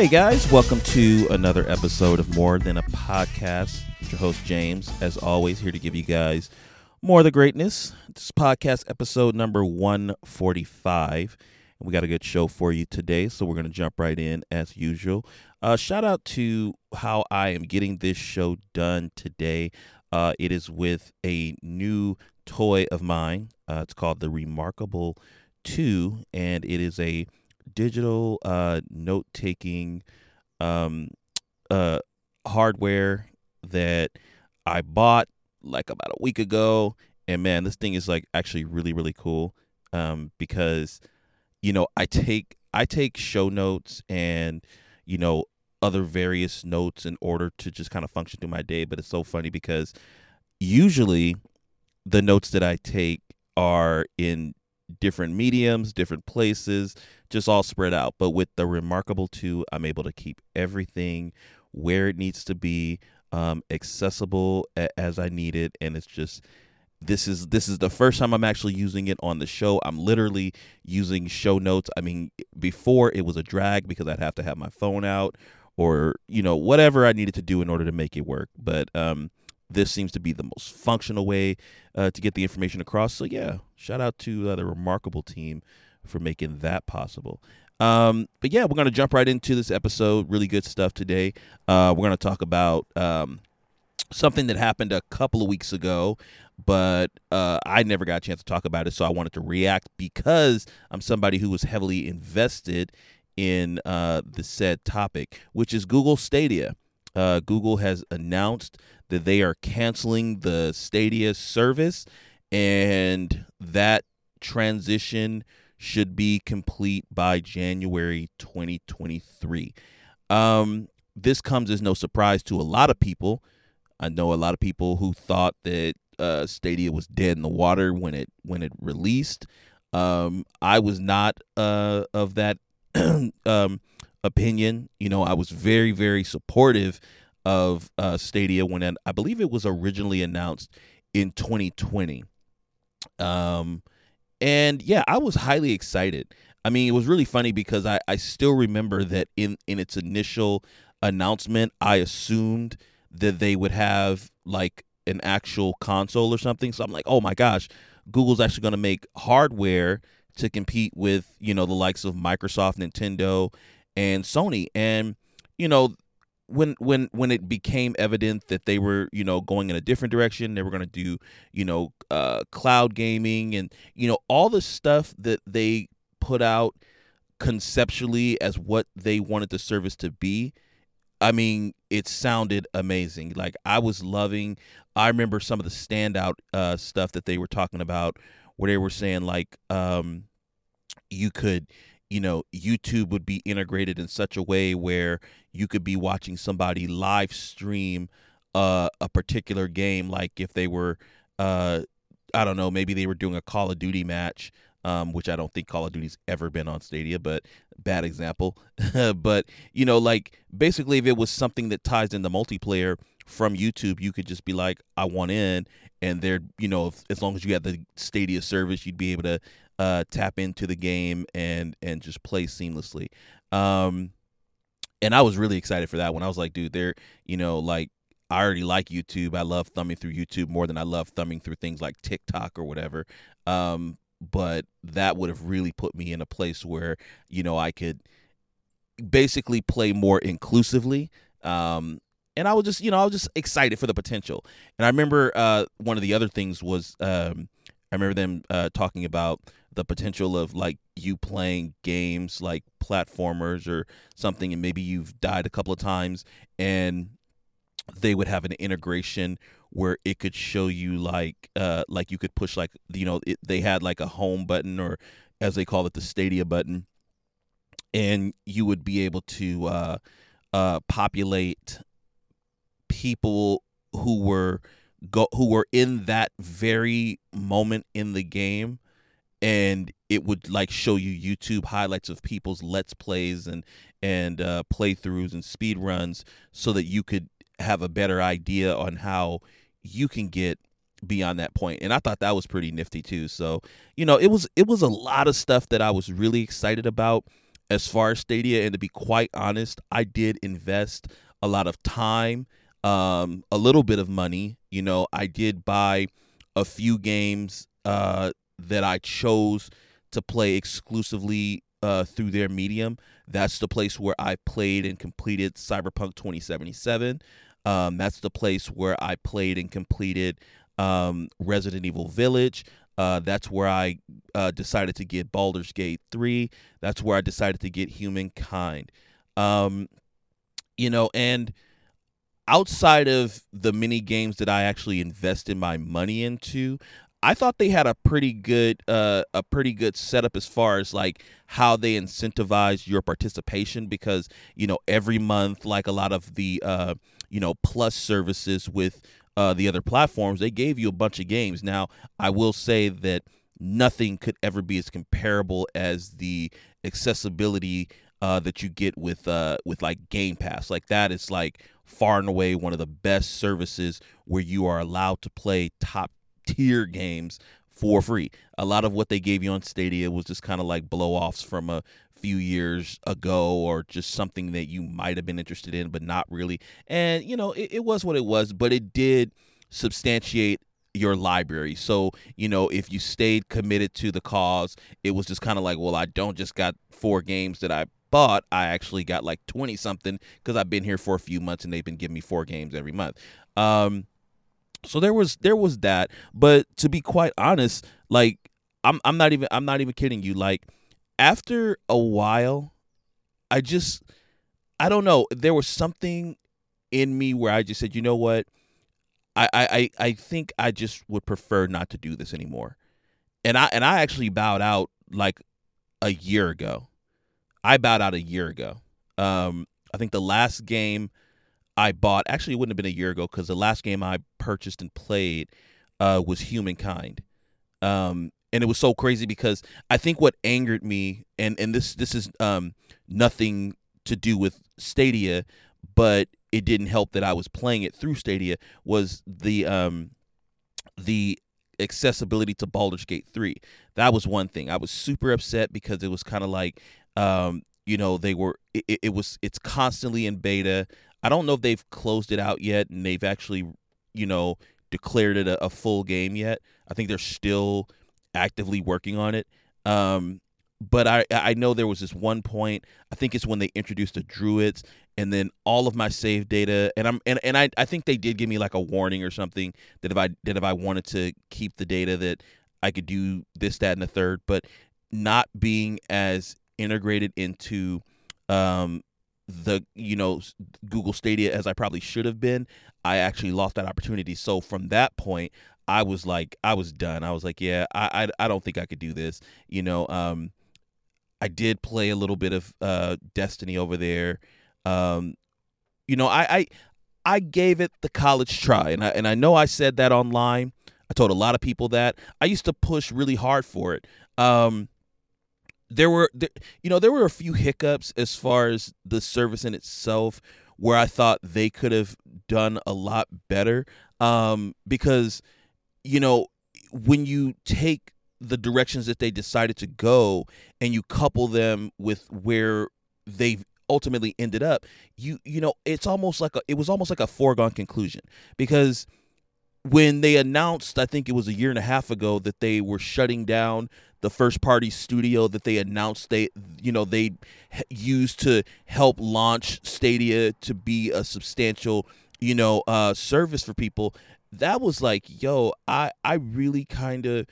Hey guys, welcome to another episode of More Than a Podcast. It's your host James, as always, here to give you guys more of the greatness. This is podcast episode number 145. And we got a good show for you today, so we're going to jump right in as usual. Uh, shout out to how I am getting this show done today. Uh, it is with a new toy of mine. Uh, it's called the Remarkable 2, and it is a digital uh, note taking um, uh, hardware that I bought like about a week ago. And man, this thing is like actually really, really cool um, because, you know, I take I take show notes and, you know, other various notes in order to just kind of function through my day. But it's so funny because usually the notes that I take are in different mediums, different places, just all spread out. But with the Remarkable 2, I'm able to keep everything where it needs to be, um, accessible a- as I need it, and it's just this is this is the first time I'm actually using it on the show. I'm literally using show notes. I mean, before it was a drag because I'd have to have my phone out or you know whatever I needed to do in order to make it work. But um, this seems to be the most functional way uh, to get the information across. So yeah, shout out to uh, the remarkable team for making that possible. Um, but yeah, we're gonna jump right into this episode. Really good stuff today. Uh, we're gonna talk about um, something that happened a couple of weeks ago, but uh, I never got a chance to talk about it, so I wanted to react because I'm somebody who was heavily invested in uh, the said topic, which is Google Stadia. Uh, Google has announced that they are canceling the Stadia service, and that transition should be complete by January 2023. Um, this comes as no surprise to a lot of people. I know a lot of people who thought that uh, Stadia was dead in the water when it when it released. Um, I was not uh, of that um, opinion. You know, I was very very supportive of uh, Stadia when I believe it was originally announced in 2020. Um, and yeah, I was highly excited. I mean, it was really funny because I, I still remember that in, in its initial announcement, I assumed that they would have like an actual console or something. So I'm like, oh my gosh, Google's actually going to make hardware to compete with, you know, the likes of Microsoft, Nintendo, and Sony. And, you know, when when when it became evident that they were you know going in a different direction they were going to do you know uh, cloud gaming and you know all the stuff that they put out conceptually as what they wanted the service to be i mean it sounded amazing. Like i was loving i remember some of the standout uh, stuff that they were talking about where they were saying like um, you could you know youtube would be integrated in such a way where you could be watching somebody live stream uh, a particular game like if they were uh, i don't know maybe they were doing a call of duty match um, which i don't think call of duty's ever been on stadia but bad example. But you know like basically if it was something that ties in the multiplayer from youtube you could just be like i want in and there you know if, as long as you had the stadia service you'd be able to uh, tap into the game and and just play seamlessly. Um, and I was really excited for that one. I was like, dude, they're you know like I already like YouTube. I love thumbing through YouTube more than I love thumbing through things like TikTok or whatever. Um, but that would have really put me in a place where you know I could basically play more inclusively. Um, and I was just, you know, I was just excited for the potential. And I remember uh, one of the other things was um, I remember them uh, talking about the potential of like you playing games like platformers or something and maybe you've died a couple of times and they would have an integration where it could show you like uh like you could push like you know it, they had like a home button or as they call it the stadia button and you would be able to uh uh populate people who were go who were in that very moment in the game and it would like show you YouTube highlights of people's let's plays and and uh, playthroughs and speed runs so that you could have a better idea on how you can get beyond that point and i thought that was pretty nifty too so you know it was it was a lot of stuff that i was really excited about as far as Stadia. And to be quite honest, I did invest a lot of time, um, a little bit of money. You know, I did buy a few games uh, that I chose to play exclusively uh, through their medium. That's the place where I played and completed Cyberpunk 2077. Um, that's the place where I played and completed um, Resident Evil Village. Uh, that's where I uh, decided to get Baldur's Gate 3. That's where I decided to get Humankind. Um, you know, and outside of the mini games that I actually invested my money into, I thought they had a pretty good uh, a pretty good setup as far as like how they incentivize your participation because you know every month like a lot of the uh, you know plus services with uh, the other platforms they gave you a bunch of games. Now I will say that nothing could ever be as comparable as the accessibility uh, that you get with uh, with like Game Pass. Like that is like far and away one of the best services where you are allowed to play top tier games for free. A lot of what they gave you on Stadia was just kind of like blow offs from a few years ago or just something that you might have been interested in, but not really. And, you know, it, it was what it was, but it did substantiate your library. So, you know, if you stayed committed to the cause, it was just kind of like, well, I don't just got four games that I bought. I actually got like 20 something because I've been here for a few months and they've been giving me four games every month. Um, so there was there was that, but to be quite honest, like I'm I'm not even I'm not even kidding you. Like after a while, I just I don't know. There was something in me where I just said, you know what, I I I think I just would prefer not to do this anymore. And I and I actually bowed out like a year ago. I bowed out a year ago. Um, I think the last game I bought. Actually, it wouldn't have been a year ago because the last game I purchased and played uh, was Humankind. Um, and it was so crazy because I think what angered me, and and this this is um, nothing to do with Stadia, but it didn't help that I was playing it through Stadia was the um, the accessibility to Baldur's Gate 3. That was one thing. I was super upset because it was kind of like um, you know, they were it, it was it's constantly in beta. I don't know if they've closed it out yet and they've actually, you know, declared it a, a full game yet. I think they're still actively working on it. Um, but I I know there was this one point. I think it's when they introduced the druids, and then all of my save data, and I'm and, and I I think they did give me like a warning or something that if I that if I wanted to keep the data that I could do this that and the third, but not being as integrated into um, the you know Google Stadia as I probably should have been, I actually lost that opportunity. So from that point, I was like, I was done. I was like, yeah, I I, I don't think I could do this. You know, um, I did play a little bit of uh, Destiny over there. Um, you know, I, I I gave it the college try, and I and I know I said that online. I told a lot of people that I used to push really hard for it. Um, there were there, you know there were a few hiccups as far as the service in itself where I thought they could have done a lot better um, because you know when you take the directions that they decided to go and you couple them with where they ultimately ended up you you know it's almost like a it was almost like a foregone conclusion. Because when they announced i think it was a year and a half ago that they were shutting down the first party studio that they announced they you know they used to help launch Stadia to be a substantial you know uh service for people that was like yo I I really kind of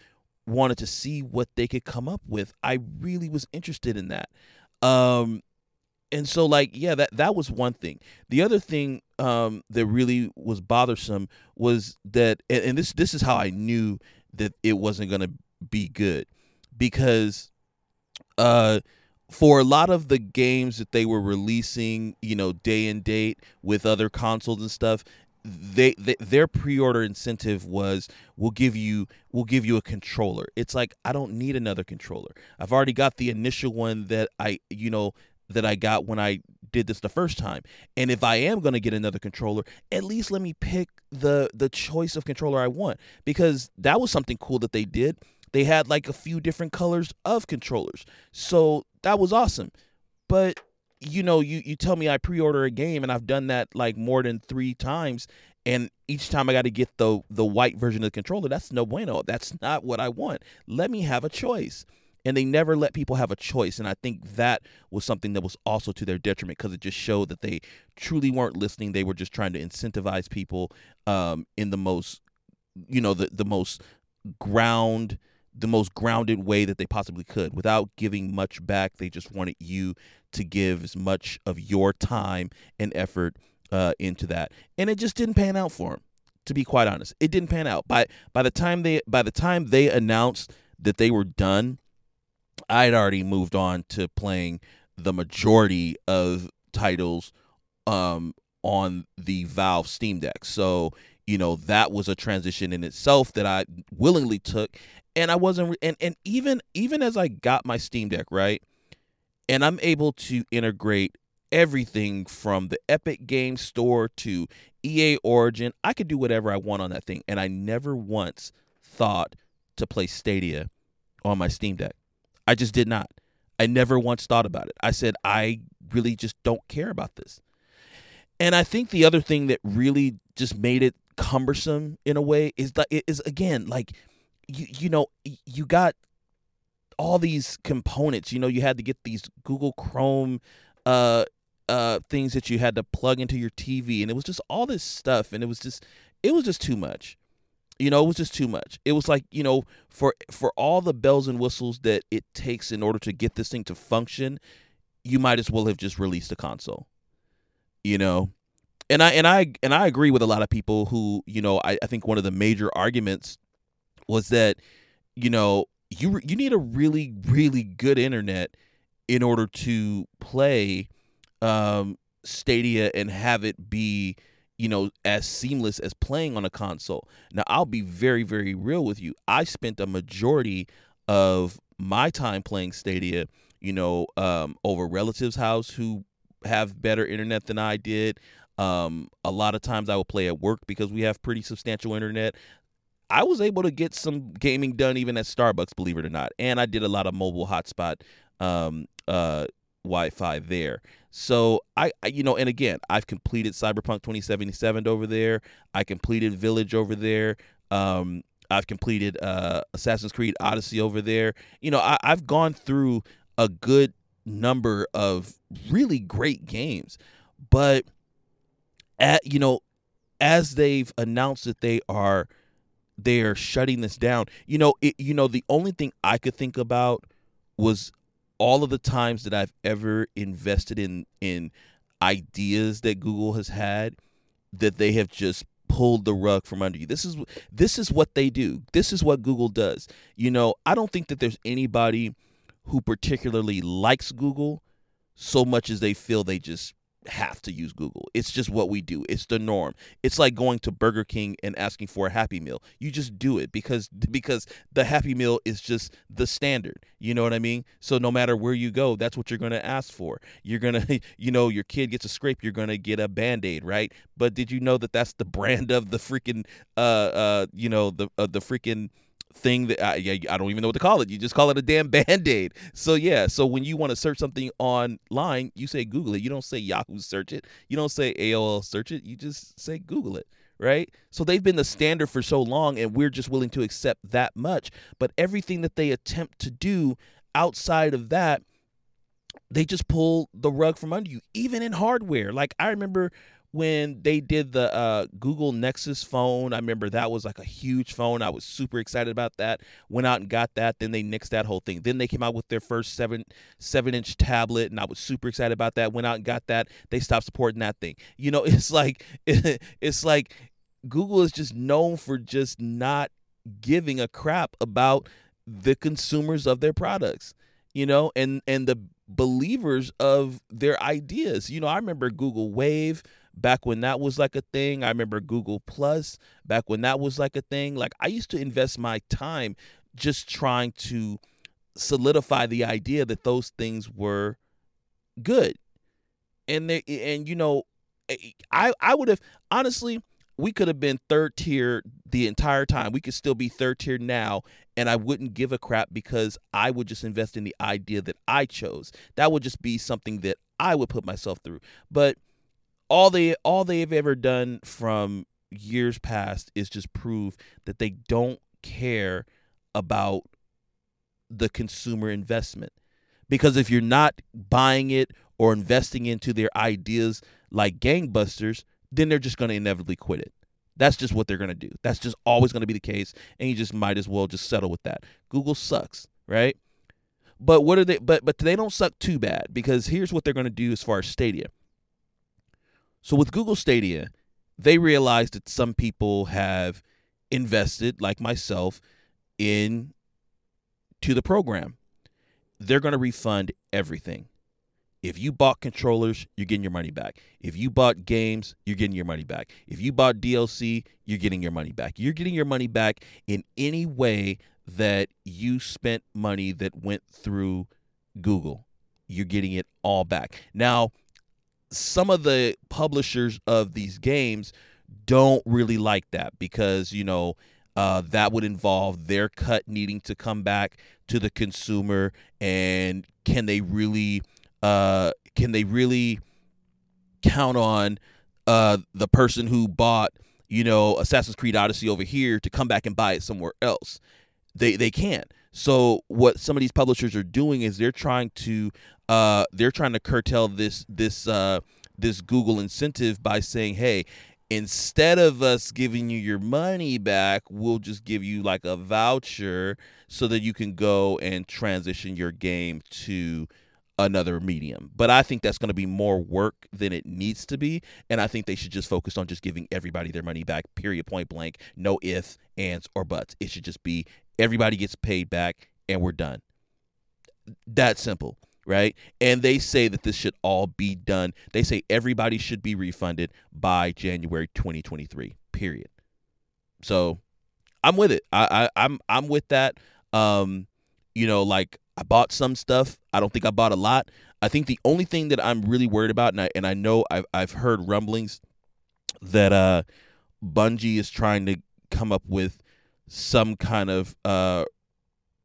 wanted to see what they could come up with. I really was interested in that. Um and so like yeah that that was one thing. The other thing um that really was bothersome was that and, and this this is how I knew that it wasn't going to be good because uh for a lot of the games that they were releasing, you know, day and date with other consoles and stuff, they, they, their pre-order incentive was we'll give you we'll give you a controller. It's like I don't need another controller. I've already got the initial one that I you know that I got when I did this the first time. And if I am going to get another controller, at least let me pick the the choice of controller I want because that was something cool that they did they had like a few different colors of controllers. So that was awesome. but you know, you you tell me I pre-order a game and I've done that like more than 3 times and each time I got to get the the white version of the controller. That's no bueno. That's not what I want. Let me have a choice. And they never let people have a choice. And I think that was something that was also to their detriment because it just showed that they truly weren't listening. They were just trying to incentivize people um, in the most, you know, the, the most ground, the most grounded way that they possibly could without giving much back. They just wanted you to give as much of your time and effort uh, into that, and it just didn't pan out for them, To be quite honest, it didn't pan out. By by the time they by the time they announced that they were done, I had already moved on to playing the majority of titles um, on the Valve Steam Deck. So you know that was a transition in itself that I willingly took, and I wasn't. And and even even as I got my Steam Deck right, and I'm able to integrate everything from the Epic Game Store to EA Origin. I could do whatever I want on that thing. And I never once thought to play Stadia on my Steam Deck. I just did not. I never once thought about it. I said, I really just don't care about this. And I think the other thing that really just made it cumbersome in a way is that is again like you you know you got all these components you know you had to get these Google Chrome uh uh, things that you had to plug into your TV, and it was just all this stuff, and it was just it was just too much. You know, it was just too much. It was like you know, for for all the bells and whistles that it takes in order to get this thing to function, you might as well have just released a console. You know, and I and I and I agree with a lot of people who you know I, I think one of the major arguments was that you know you you need a really really good internet in order to play um, Stadia and have it be, you know, as seamless as playing on a console. Now, I'll be very, very real with you. I spent a majority of my time playing Stadia, you know, um, over relatives' house who have better internet than I did. Um, a lot of times I will play at work because we have pretty substantial internet. I was able to get some gaming done even at Starbucks, believe it or not, and I did a lot of mobile hotspot um, uh, Wi-Fi there. So I, I, you know, and again, I've completed Cyberpunk 2077 over there. I completed Village over there. Um, I've completed uh, Assassin's Creed Odyssey over there. You know, I, I've gone through a good number of really great games, but at you know, as they've announced that they are they are shutting this down. You know, it, you know, the only thing I could think about was all of the times that I've ever invested in in ideas that Google has had that they have just pulled the rug from under you. This is this is what they do. This is what Google does. You know, I don't think that there's anybody who particularly likes Google so much as they feel they just have to use Google. It's just what we do. It's the norm. It's like going to Burger King and asking for a Happy Meal. You just do it because because the Happy Meal is just the standard. You know what I mean? So no matter where you go, that's what you're going to ask for. You're going to you know, your kid gets a scrape, you're going to get a Band-Aid, right? But did you know that that's the brand of the freaking uh uh you know, the uh, the freaking thing that I, I don't even know what to call it. You just call it a damn band aid. So yeah, so when you want to search something online, you say Google it. You don't say Yahoo search it. You don't say AOL search it. You just say Google it. Right? So they've been the standard for so long, and we're just willing to accept that much. But everything that they attempt to do outside of that, they just pull the rug from under you, even in hardware. Like I remember when they did the uh, Google Nexus phone. I remember that was like a huge phone. I was super excited about that. Went out and got that. Then they nixed that whole thing. Then they came out with their first seven seven inch tablet, and I was super excited about that. Went out and got that. They stopped supporting that thing. You know, it's like it's like Google is just known for just not giving a crap about the consumers of their products. You know, and and the believers of their ideas. You know, I remember Google Wave back when that was like a thing. I remember Google Plus back when that was like a thing. Like I used to invest my time just trying to solidify the idea that those things were good. And they and you know I I would have honestly we could have been third tier the entire time. We could still be third tier now, and I wouldn't give a crap because I would just invest in the idea that I chose. That would just be something that I would put myself through. But all they all they've ever done from years past is just prove that they don't care about the consumer investment. Because if you're not buying it or investing into their ideas like gangbusters, then they're just going to inevitably quit it. That's just what they're going to do. That's just always going to be the case and you just might as well just settle with that. Google sucks, right? But what are they but but they don't suck too bad because here's what they're going to do as far as Stadia. So with Google Stadia, they realized that some people have invested like myself in to the program. They're going to refund everything. If you bought controllers, you're getting your money back. If you bought games, you're getting your money back. If you bought DLC, you're getting your money back. You're getting your money back in any way that you spent money that went through Google. You're getting it all back. Now, some of the publishers of these games don't really like that because, you know, uh, that would involve their cut needing to come back to the consumer and can they really uh, can they really count on uh, the person who bought you know Assassin's Creed Odyssey over here to come back and buy it somewhere else? They they can't. So what some of these publishers are doing is they're trying to uh, they're trying to curtail this this uh, this Google incentive by saying, hey, instead of us giving you your money back, we'll just give you like a voucher so that you can go and transition your game to another medium. But I think that's going to be more work than it needs to be. And I think they should just focus on just giving everybody their money back, period, point blank. No ifs, ands, or buts. It should just be everybody gets paid back and we're done. That simple. Right. And they say that this should all be done. They say everybody should be refunded by January 2023, period. So I'm with it. I, I I'm I'm with that. Um, you know, like I bought some stuff. I don't think I bought a lot. I think the only thing that I'm really worried about, and I and I know I've I've heard rumblings that uh Bungie is trying to come up with some kind of uh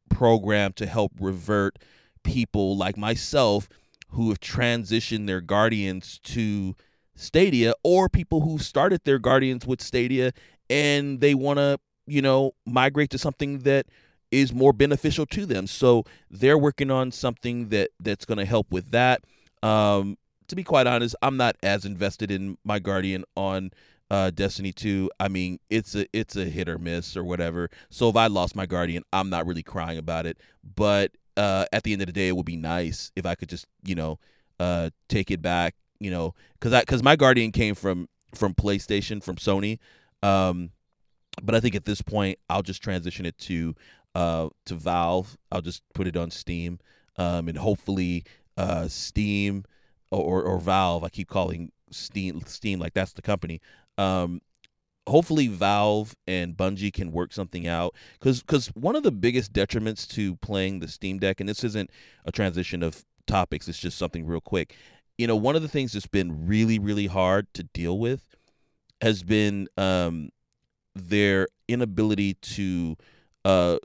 program to help revert people like myself who have transitioned their guardians to Stadia or people who started their guardians with Stadia and they want to, you know, migrate to something that is more beneficial to them. So they're working on something that that's going to help with that. Um, to be quite honest, I'm not as invested in my Guardian on uh, Destiny 2. I mean, it's a it's a hit or miss or whatever. So if I lost my Guardian, I'm not really crying about it. But uh, at the end of the day, it would be nice if I could just you know uh, take it back. You know, because I because my Guardian came from from PlayStation from Sony. Um, but I think at this point, I'll just transition it to uh, to Valve. I'll just put it on Steam, um, and hopefully uh, Steam or, or Valve. I keep calling Steam Steam like that's the company. Um, hopefully Valve and Bungie can work something out because because one of the biggest detriments to playing the Steam Deck, and this isn't a transition of topics, it's just something real quick. You know, one of the things that's been really really hard to deal with has been um, their inability to uh,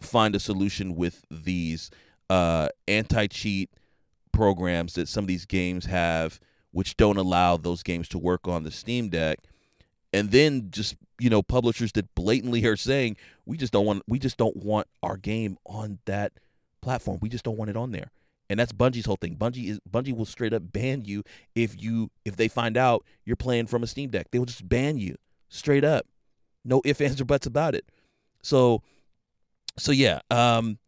find a solution with these uh, anti cheat programs that some of these games have, which don't allow those games to work on the Steam Deck. And then just you know publishers that blatantly are saying we just don't want we just don't want our game on that platform. We just don't want it on there. And that's Bungie's whole thing. Bungie is Bungie will straight up ban you if you if they find out you're playing from a Steam Deck. They will just ban you straight up. No ifs, ands, or buts about it. So so yeah, um,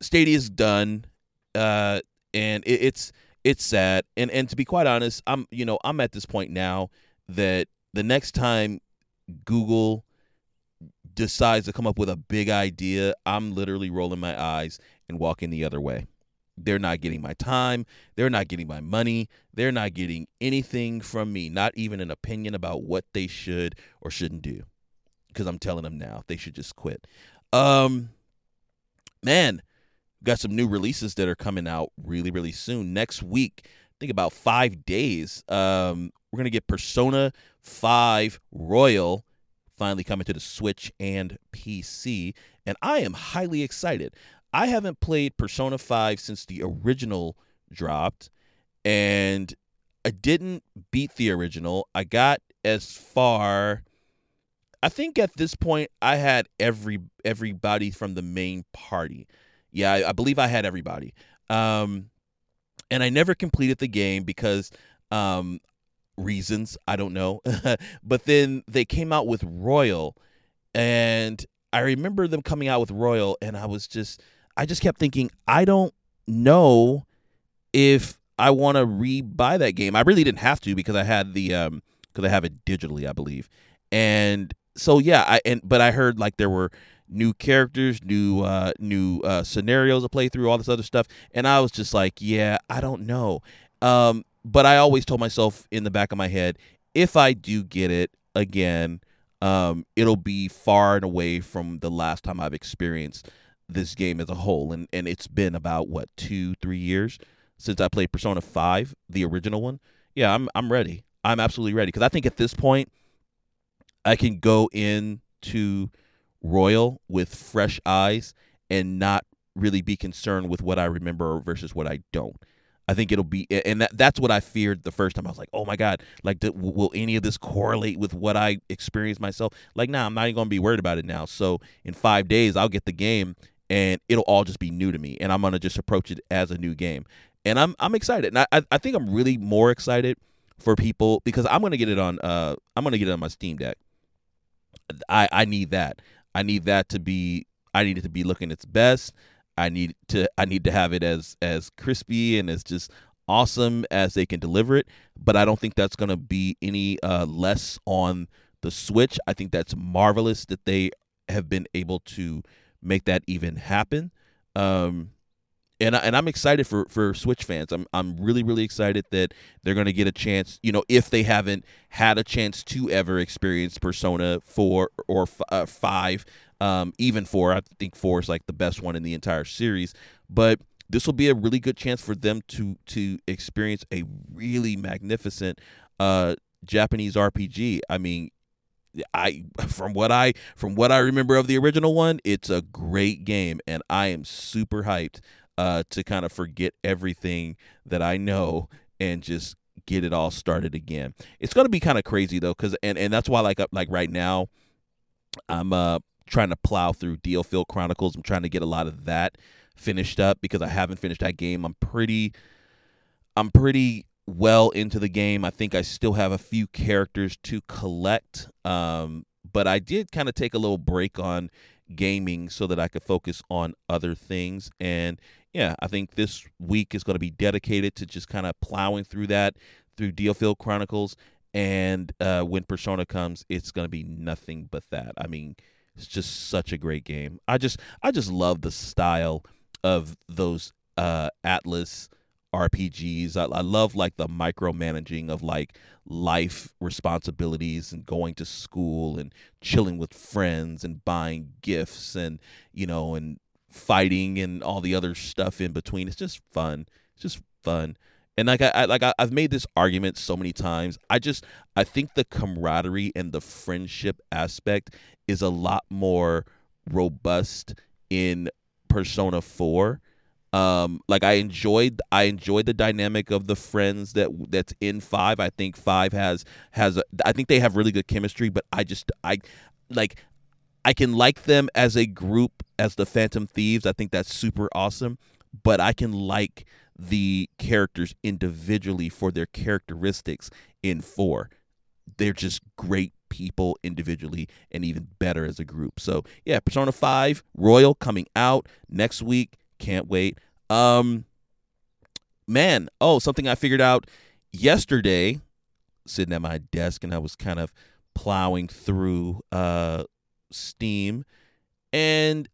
Stadia's done, uh, and it, it's it's sad. And and to be quite honest, I'm you know I'm at this point now that the next time Google decides to come up with a big idea, I'm literally rolling my eyes and walking the other way. They're not getting my time. They're not getting my money. They're not getting anything from me, not even an opinion about what they should or shouldn't do. Because I'm telling them now, they should just quit. Um, man, got some new releases that are coming out really, really soon. Next week, I think about five days. Um, we're gonna get Persona Five Royal finally coming to the Switch and PC, and I am highly excited. I haven't played Persona 5 since the original dropped, and I didn't beat the original. I got as far I think at this point I had every everybody from the main party. Yeah, I, I believe I had everybody. Um and I never completed the game because um reasons, I don't know. but then they came out with Royal and I remember them coming out with Royal and I was just I just kept thinking I don't know if I want to re-buy that game. I really didn't have to because I had the um because I have it digitally, I believe. And so yeah, I and but I heard like there were new characters, new uh new uh scenarios to play through, all this other stuff, and I was just like, yeah, I don't know. Um but I always told myself in the back of my head, if I do get it again, um it'll be far and away from the last time I've experienced this game as a whole and and it's been about what 2 3 years since I played Persona 5, the original one. Yeah, I'm I'm ready. I'm absolutely ready because I think at this point I can go into Royal with fresh eyes and not really be concerned with what I remember versus what I don't. I think it'll be, and that, that's what I feared the first time. I was like, oh my God, like, do, will any of this correlate with what I experienced myself? Like, nah, I'm not even going to be worried about it now. So in five days, I'll get the game and it'll all just be new to me. And I'm going to just approach it as a new game. And I'm, I'm excited. And I, I think I'm really more excited for people because I'm going to get it on, uh, I'm going to get it on my Steam Deck. I I need that. I need that to be I need it to be looking its best. I need to I need to have it as as crispy and as just awesome as they can deliver it, but I don't think that's going to be any uh, less on the Switch. I think that's marvelous that they have been able to make that even happen. Um, and I, and I'm excited for for Switch fans. I'm I'm really really excited that they're going to get a chance. You know, if they haven't had a chance to ever experience Persona four or uh, five, um, even four. I think four is like the best one in the entire series. But this will be a really good chance for them to to experience a really magnificent uh, Japanese RPG. I mean, I from what I from what I remember of the original one, it's a great game, and I am super hyped uh, to kind of forget everything that I know and just get it all started again. It's gonna be kind of crazy though, cause and and that's why like uh, like right now, I'm uh trying to plow through DioField Chronicles. I'm trying to get a lot of that finished up because I haven't finished that game. I'm pretty, I'm pretty well into the game. I think I still have a few characters to collect. Um, but I did kind of take a little break on gaming so that I could focus on other things. And yeah, I think this week is going to be dedicated to just kind of plowing through that through DioField Chronicles. And uh, when Persona comes, it's going to be nothing but that. I mean, it's just such a great game. I just, I just love the style of those uh, Atlus RPGs. I, I love like the micromanaging of like life responsibilities and going to school and chilling with friends and buying gifts and you know and fighting and all the other stuff in between. It's just fun. It's just fun. And like I, I like I, I've made this argument so many times. I just I think the camaraderie and the friendship aspect is a lot more robust in Persona 4 um like i enjoyed i enjoyed the dynamic of the friends that that's in five i think five has has a, i think they have really good chemistry but i just i like I can like them as a group as the Phantom Thieves. I think that's super awesome. But I can like the characters individually for their characteristics in four. They're just great people individually and even better as a group. So yeah, Persona 5 Royal coming out next week. Can't wait. Um man, oh, something I figured out yesterday, sitting at my desk and I was kind of plowing through uh Steam, and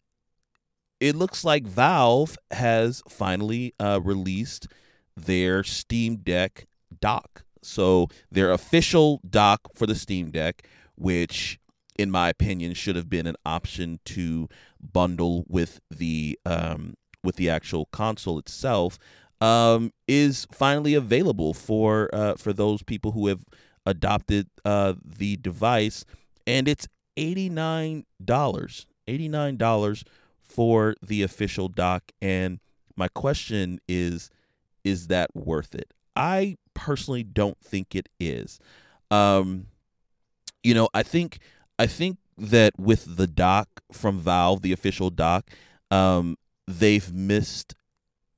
it looks like Valve has finally uh, released their Steam Deck dock. So their official dock for the Steam Deck, which in my opinion should have been an option to bundle with the um, with the actual console itself, um, is finally available for uh, for those people who have adopted uh, the device, and it's eighty nine dollars. Eighty nine dollars for the official dock. and my question is, is that worth it? I personally don't think it is. Um, you know, I think I think that with the dock from Valve, the official dock, um, they've missed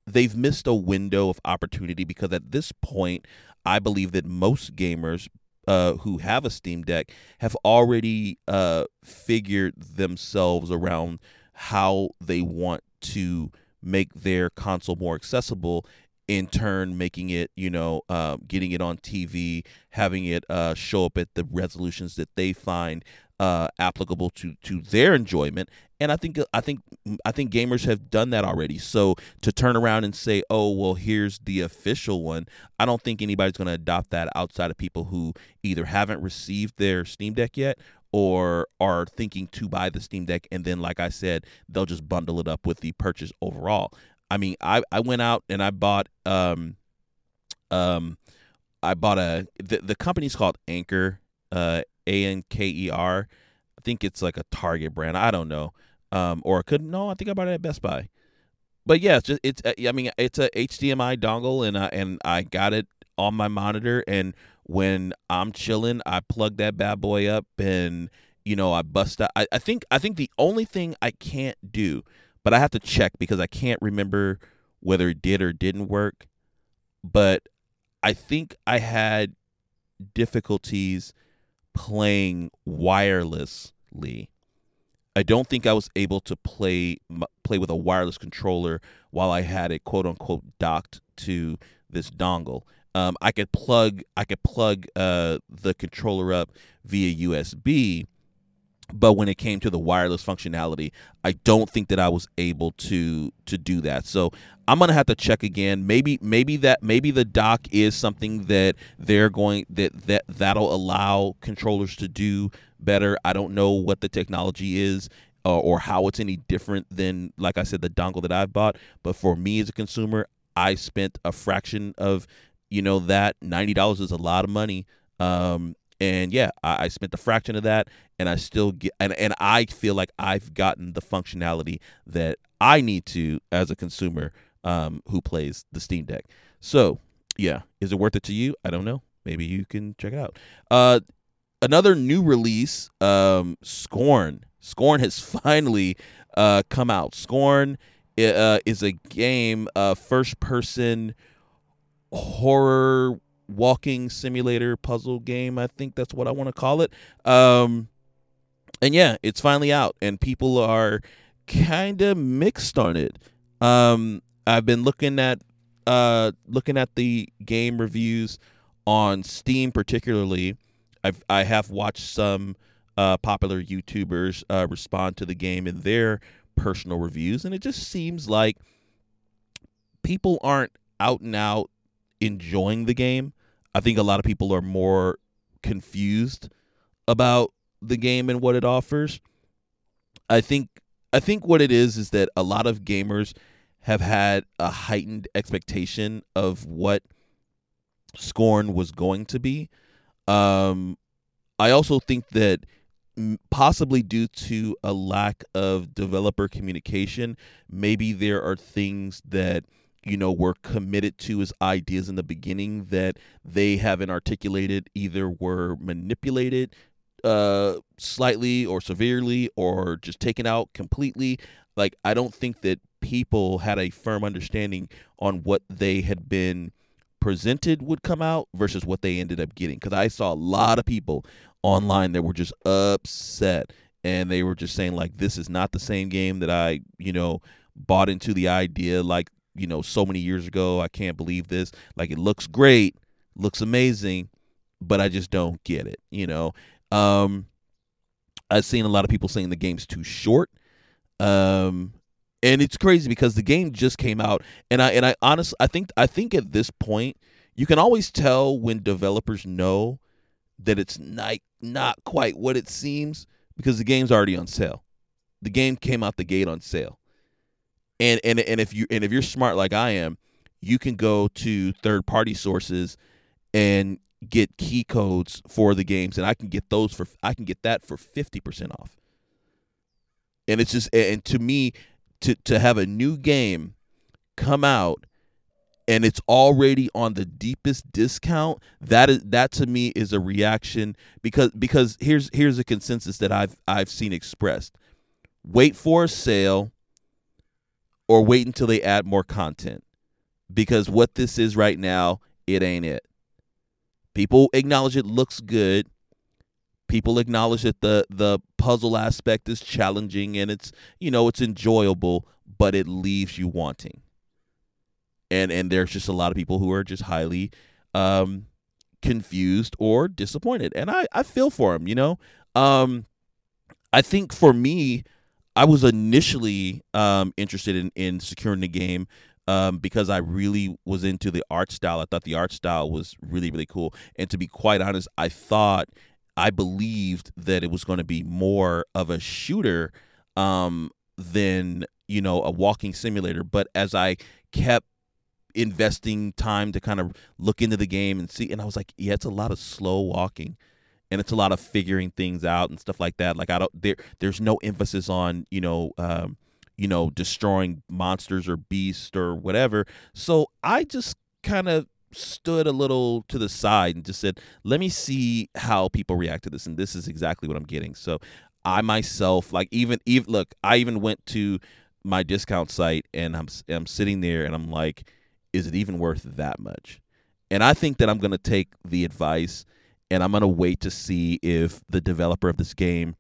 they've missed a window of opportunity because at this point, I believe that most gamers uh, who have a Steam Deck have already uh, figured themselves around how they want to make their console more accessible in turn making it you know uh, getting it on tv having it uh, show up at the resolutions that they find uh, applicable to to their enjoyment. And i think i think i think gamers have done that already. So to turn around and say oh well here's the official one i don't think anybody's going to adopt that outside of people who either haven't received their steam deck yet or are thinking to buy the steam deck and then like i said they'll just bundle it up with the purchase overall. I mean i i went out and i bought um um i bought a the, the company's called Anker uh a N K E R. I think it's like a Target brand. I don't know. Um, or it could no. I think I bought it at Best Buy. But yeah, it's just it's. Uh, I mean, it's a HDMI dongle, and I and I got it on my monitor. And when I'm chilling, I plug that bad boy up, and you know, I bust out. I, I think I think the only thing I can't do, but I have to check because I can't remember whether it did or didn't work. But I think I had difficulties playing wirelessly. I don't think I was able to play play with a wireless controller while I had it quote unquote docked to this dongle. Um, I could plug I could plug uh, the controller up via USB, but when it came to the wireless functionality i don't think that i was able to to do that. So i'm gonna have to check again. Maybe maybe that maybe the dock is something that they're going that that that'll allow controllers to do better. I don't know what the technology is uh, or how it's any different than like i said the dongle that i've bought. But for me as a consumer i spent a fraction of you know that. $90 is a lot of money. Um, and yeah, I, I, spent a fraction of that, and I still get and and I feel like I've gotten the functionality that I need to as a consumer um, who plays the Steam Deck. So yeah, is it worth it to you? I don't know. Maybe you can check it out. Uh, another new release, um, Scorn. Scorn has finally uh, come out. Scorn uh, is a game, uh, first person horror walking simulator puzzle game. I think that's what I want to call it. Um, and yeah, it's finally out, and people are kind of mixed on it. Um, I've been looking at uh, looking at the game reviews on Steam, particularly. I've I have watched some uh, popular YouTubers uh, respond to the game in their personal reviews, and it just seems like people aren't out and out enjoying the game. I think a lot of people are more confused about the game and what it offers. I think I think what it is is that a lot of gamers have had a heightened expectation of what Scorn was going to be. Um, I also think that possibly due to a lack of developer communication, maybe there are things that you know were committed to as ideas in the beginning that they haven't articulated either were manipulated uh slightly or severely or just taken out completely. Like i don't think that people had a firm understanding on what they had been presented would come out versus what they ended up getting. Because i saw a lot of people online that were just upset and they were just saying like this is not the same game that i you know bought into the idea like you know so many years ago. I can't believe this. Like it looks great, looks amazing, but I just don't get it. You know, um, I've seen a lot of people saying the game's too short. Um, and it's crazy because the game just came out, and I and I honestly I think I think at this point you can always tell when developers know that it's not not quite what it seems because the game's already on sale. The game came out the gate on sale and and and if you and if you're smart like I am, you can go to third party sources and get key codes for the games and I can get those for I can get that for 50% off. And it's just and to me to to have a new game come out and it's already on the deepest discount that is that to me is a reaction because because here's here's a consensus that I've I've seen expressed wait for a sale or wait until they add more content. Because what this is right now it ain't it. People acknowledge it looks good. People acknowledge that the the puzzle aspect is challenging and it's you know it's enjoyable but it leaves you wanting. And and there's just a lot of people who are just highly um, confused or disappointed. And i i feel for them you know? Um, i think for me i was initially um, interested in in securing the game um, because I really was into the art style. I thought the art style was really, really cool. And to be quite honest, I thought, I believed that it was going to be more of a shooter um, than, you know, a walking simulator. But as I kept investing time to kind of look into the game and see and I was like, yeah, it's a lot of slow walking and it's a lot of figuring things out and stuff like that. Like I don't there there's no emphasis on, you know, um, you know, destroying monsters or beasts or whatever. So I just kind of stood a little to the side and just said, let me see how people react to this. And this is exactly what I'm getting. So I myself, like even, even look, I even went to my discount site and I'm, I'm sitting there and I'm like, is it even worth that much? And I think that I'm to take the advice and I'm going to wait to see if the developer of this game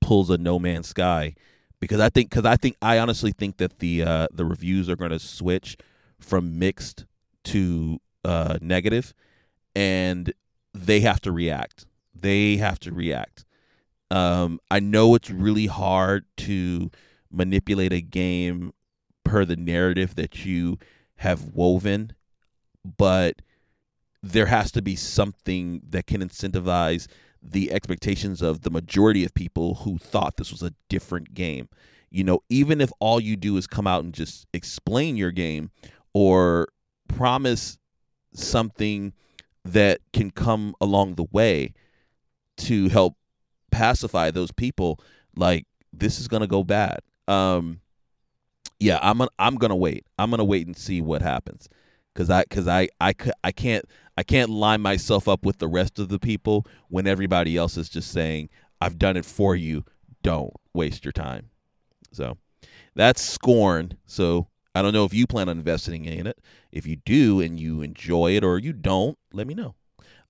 pulls a No Man's Sky because I think because I think I honestly think that the uh, the reviews are going to switch from mixed to uh, negative, and they have to react. They have to react. Um, I know it's really hard to manipulate a game per the narrative that you have woven, but there has to be something that can incentivize the expectations of the majority of people who thought this was a different game. You know, even if all you do is come out and just explain your game or promise something that can come along the way to help pacify those people, like this is going to go bad. Um yeah, I'm gonna, I'm going to wait. I'm going to wait and see what happens cuz I cuz I I I can't I can't line myself up with the rest of the people when everybody else is just saying, I've done it for you. Don't waste your time. So that's scorn. So I don't know if you plan on investing in it. If you do and you enjoy it or you don't, let me know.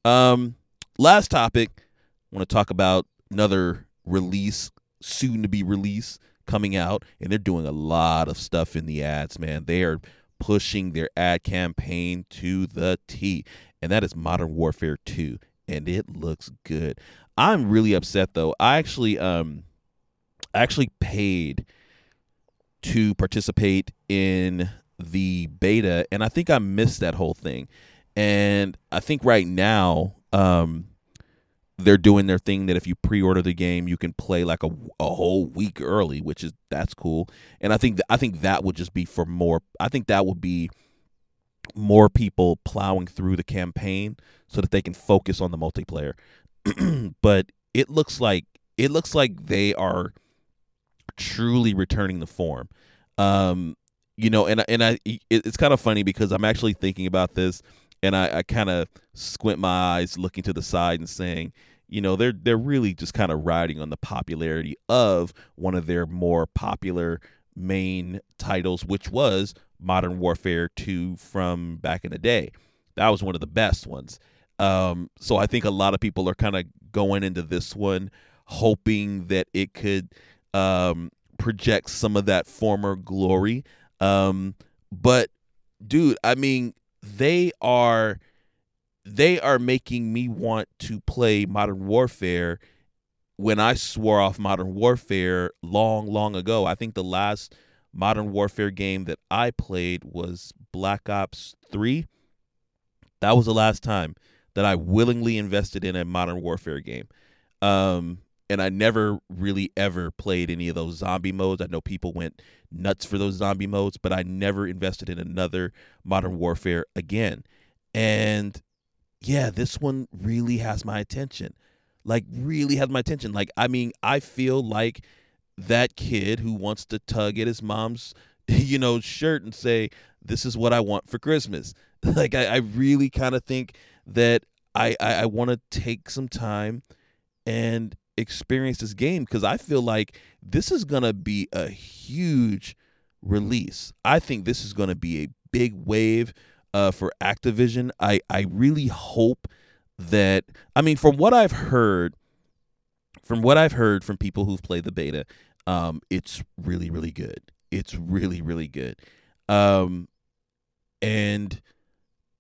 Um, last topic, I want to talk about another release, soon to be release coming out, and they're doing a lot of stuff in the ads, man. They are pushing their ad campaign to the T and that is Modern Warfare 2, and it looks good. I'm really upset though. I actually um I actually paid to participate in the beta and I think I missed that whole thing. And I think right now um they're doing their thing that if you pre-order the game you can play like a, a whole week early which is that's cool and i think th- i think that would just be for more i think that would be more people plowing through the campaign so that they can focus on the multiplayer. but it looks like it looks like they are truly returning the form. Um, you know, and and I it, it's kind of funny because I'm actually thinking about this, and I, I kind of squint my eyes, looking to the side, and saying, you know, they're they're really just kind of riding on the popularity of one of their more popular main titles, which was Modern Warfare 2 from back in the day. That was one of the best ones. Um, so I think a lot of people are kind of going into this one hoping that it could um, project some of that former glory. Um, but dude, I mean, they are they are making me want to play Modern Warfare when I swore off Modern Warfare long, long ago. I think the last Modern Warfare game that I played was Black Ops 3. That was the last time that I willingly invested in a Modern Warfare game. Um, and I never really ever played any of those zombie modes. I know people went nuts for those zombie modes, but I never invested in another Modern Warfare again. And yeah, this one really has my attention. Like, really has my attention. Like, I mean, I feel like that kid who wants to tug at his mom's, you know, shirt and say, This is what I want for Christmas. Like, I, I really kind of think that I, I, I want to take some time and experience this game because I feel like this is to be a huge release. I think this is to be a big wave uh, for Activision. I, I really hope that, I mean, from what I've heard, from what I've heard from people who've played the beta, um, it's really, really good. It's really, really good. Um, and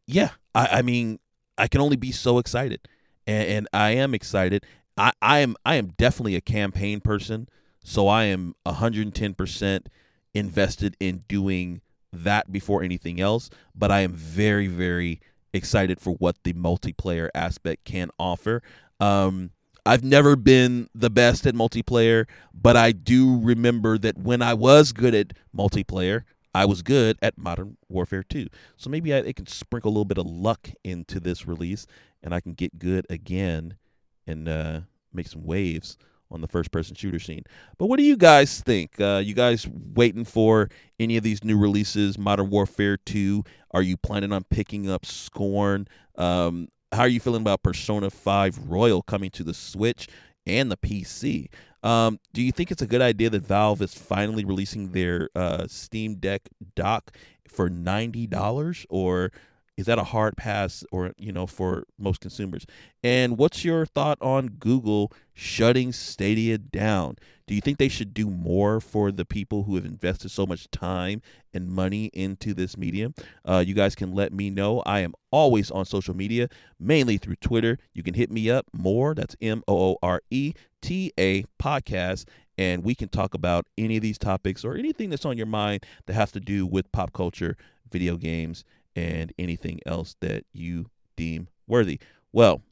yeah, I, I mean, I can only be so excited, and, and I am excited. I, I am I am definitely a campaign person, so I am 110% invested in doing that before anything else. But I am very, very excited for what the multiplayer aspect can offer. Um, I've never been the best at multiplayer, but I do remember that when I was good at multiplayer, I was good at Modern Warfare 2. So maybe I, it can sprinkle a little bit of luck into this release, and I can get good again and uh, make some waves on the first person shooter scene. But what do you guys think? Uh, you guys waiting for any of these new releases? Modern Warfare 2? Are you planning on picking up Scorn? Um, how are you feeling about Persona 5 Royal coming to the Switch and the PC? Um, do you think it's a good idea that Valve is finally releasing their uh, Steam Deck dock for ninety dollars, or is that a hard pass, or you know, for most consumers? And what's your thought on Google shutting Stadia down? Do you think they should do more for the people who have invested so much time and money into this medium? Uh, you guys can let me know. I am always on social media, mainly through Twitter. You can hit me up more. That's M O O R E T A podcast. And we can talk about any of these topics or anything that's on your mind that has to do with pop culture, video games, and anything else that you deem worthy. Well,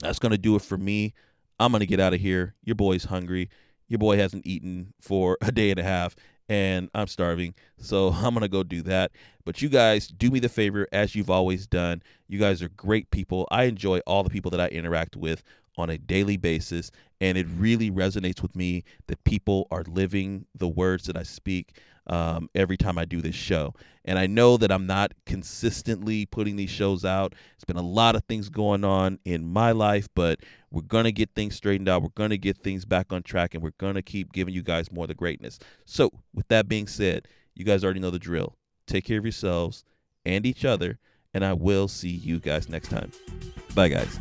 that's going to do it for me. I'm going to get out of here. Your boy's hungry your boy hasn't eaten for a day and a half and I'm starving. So I'm going to go do that. But you guys do me the favor as you've always done. You guys are great people. I enjoy all the people that I interact with on a daily basis. And it really resonates with me that people are living the words that I speak um, every time I do this show. And I know that I'm not consistently putting these shows out. It's been a lot of things going on in my life, but we're going to get things straightened out. We're going to get things back on track, and we're going to keep giving you guys more of the greatness. So, with that being said, you guys already know the drill. Take care of yourselves and each other, and I will see you guys next time. Bye, guys.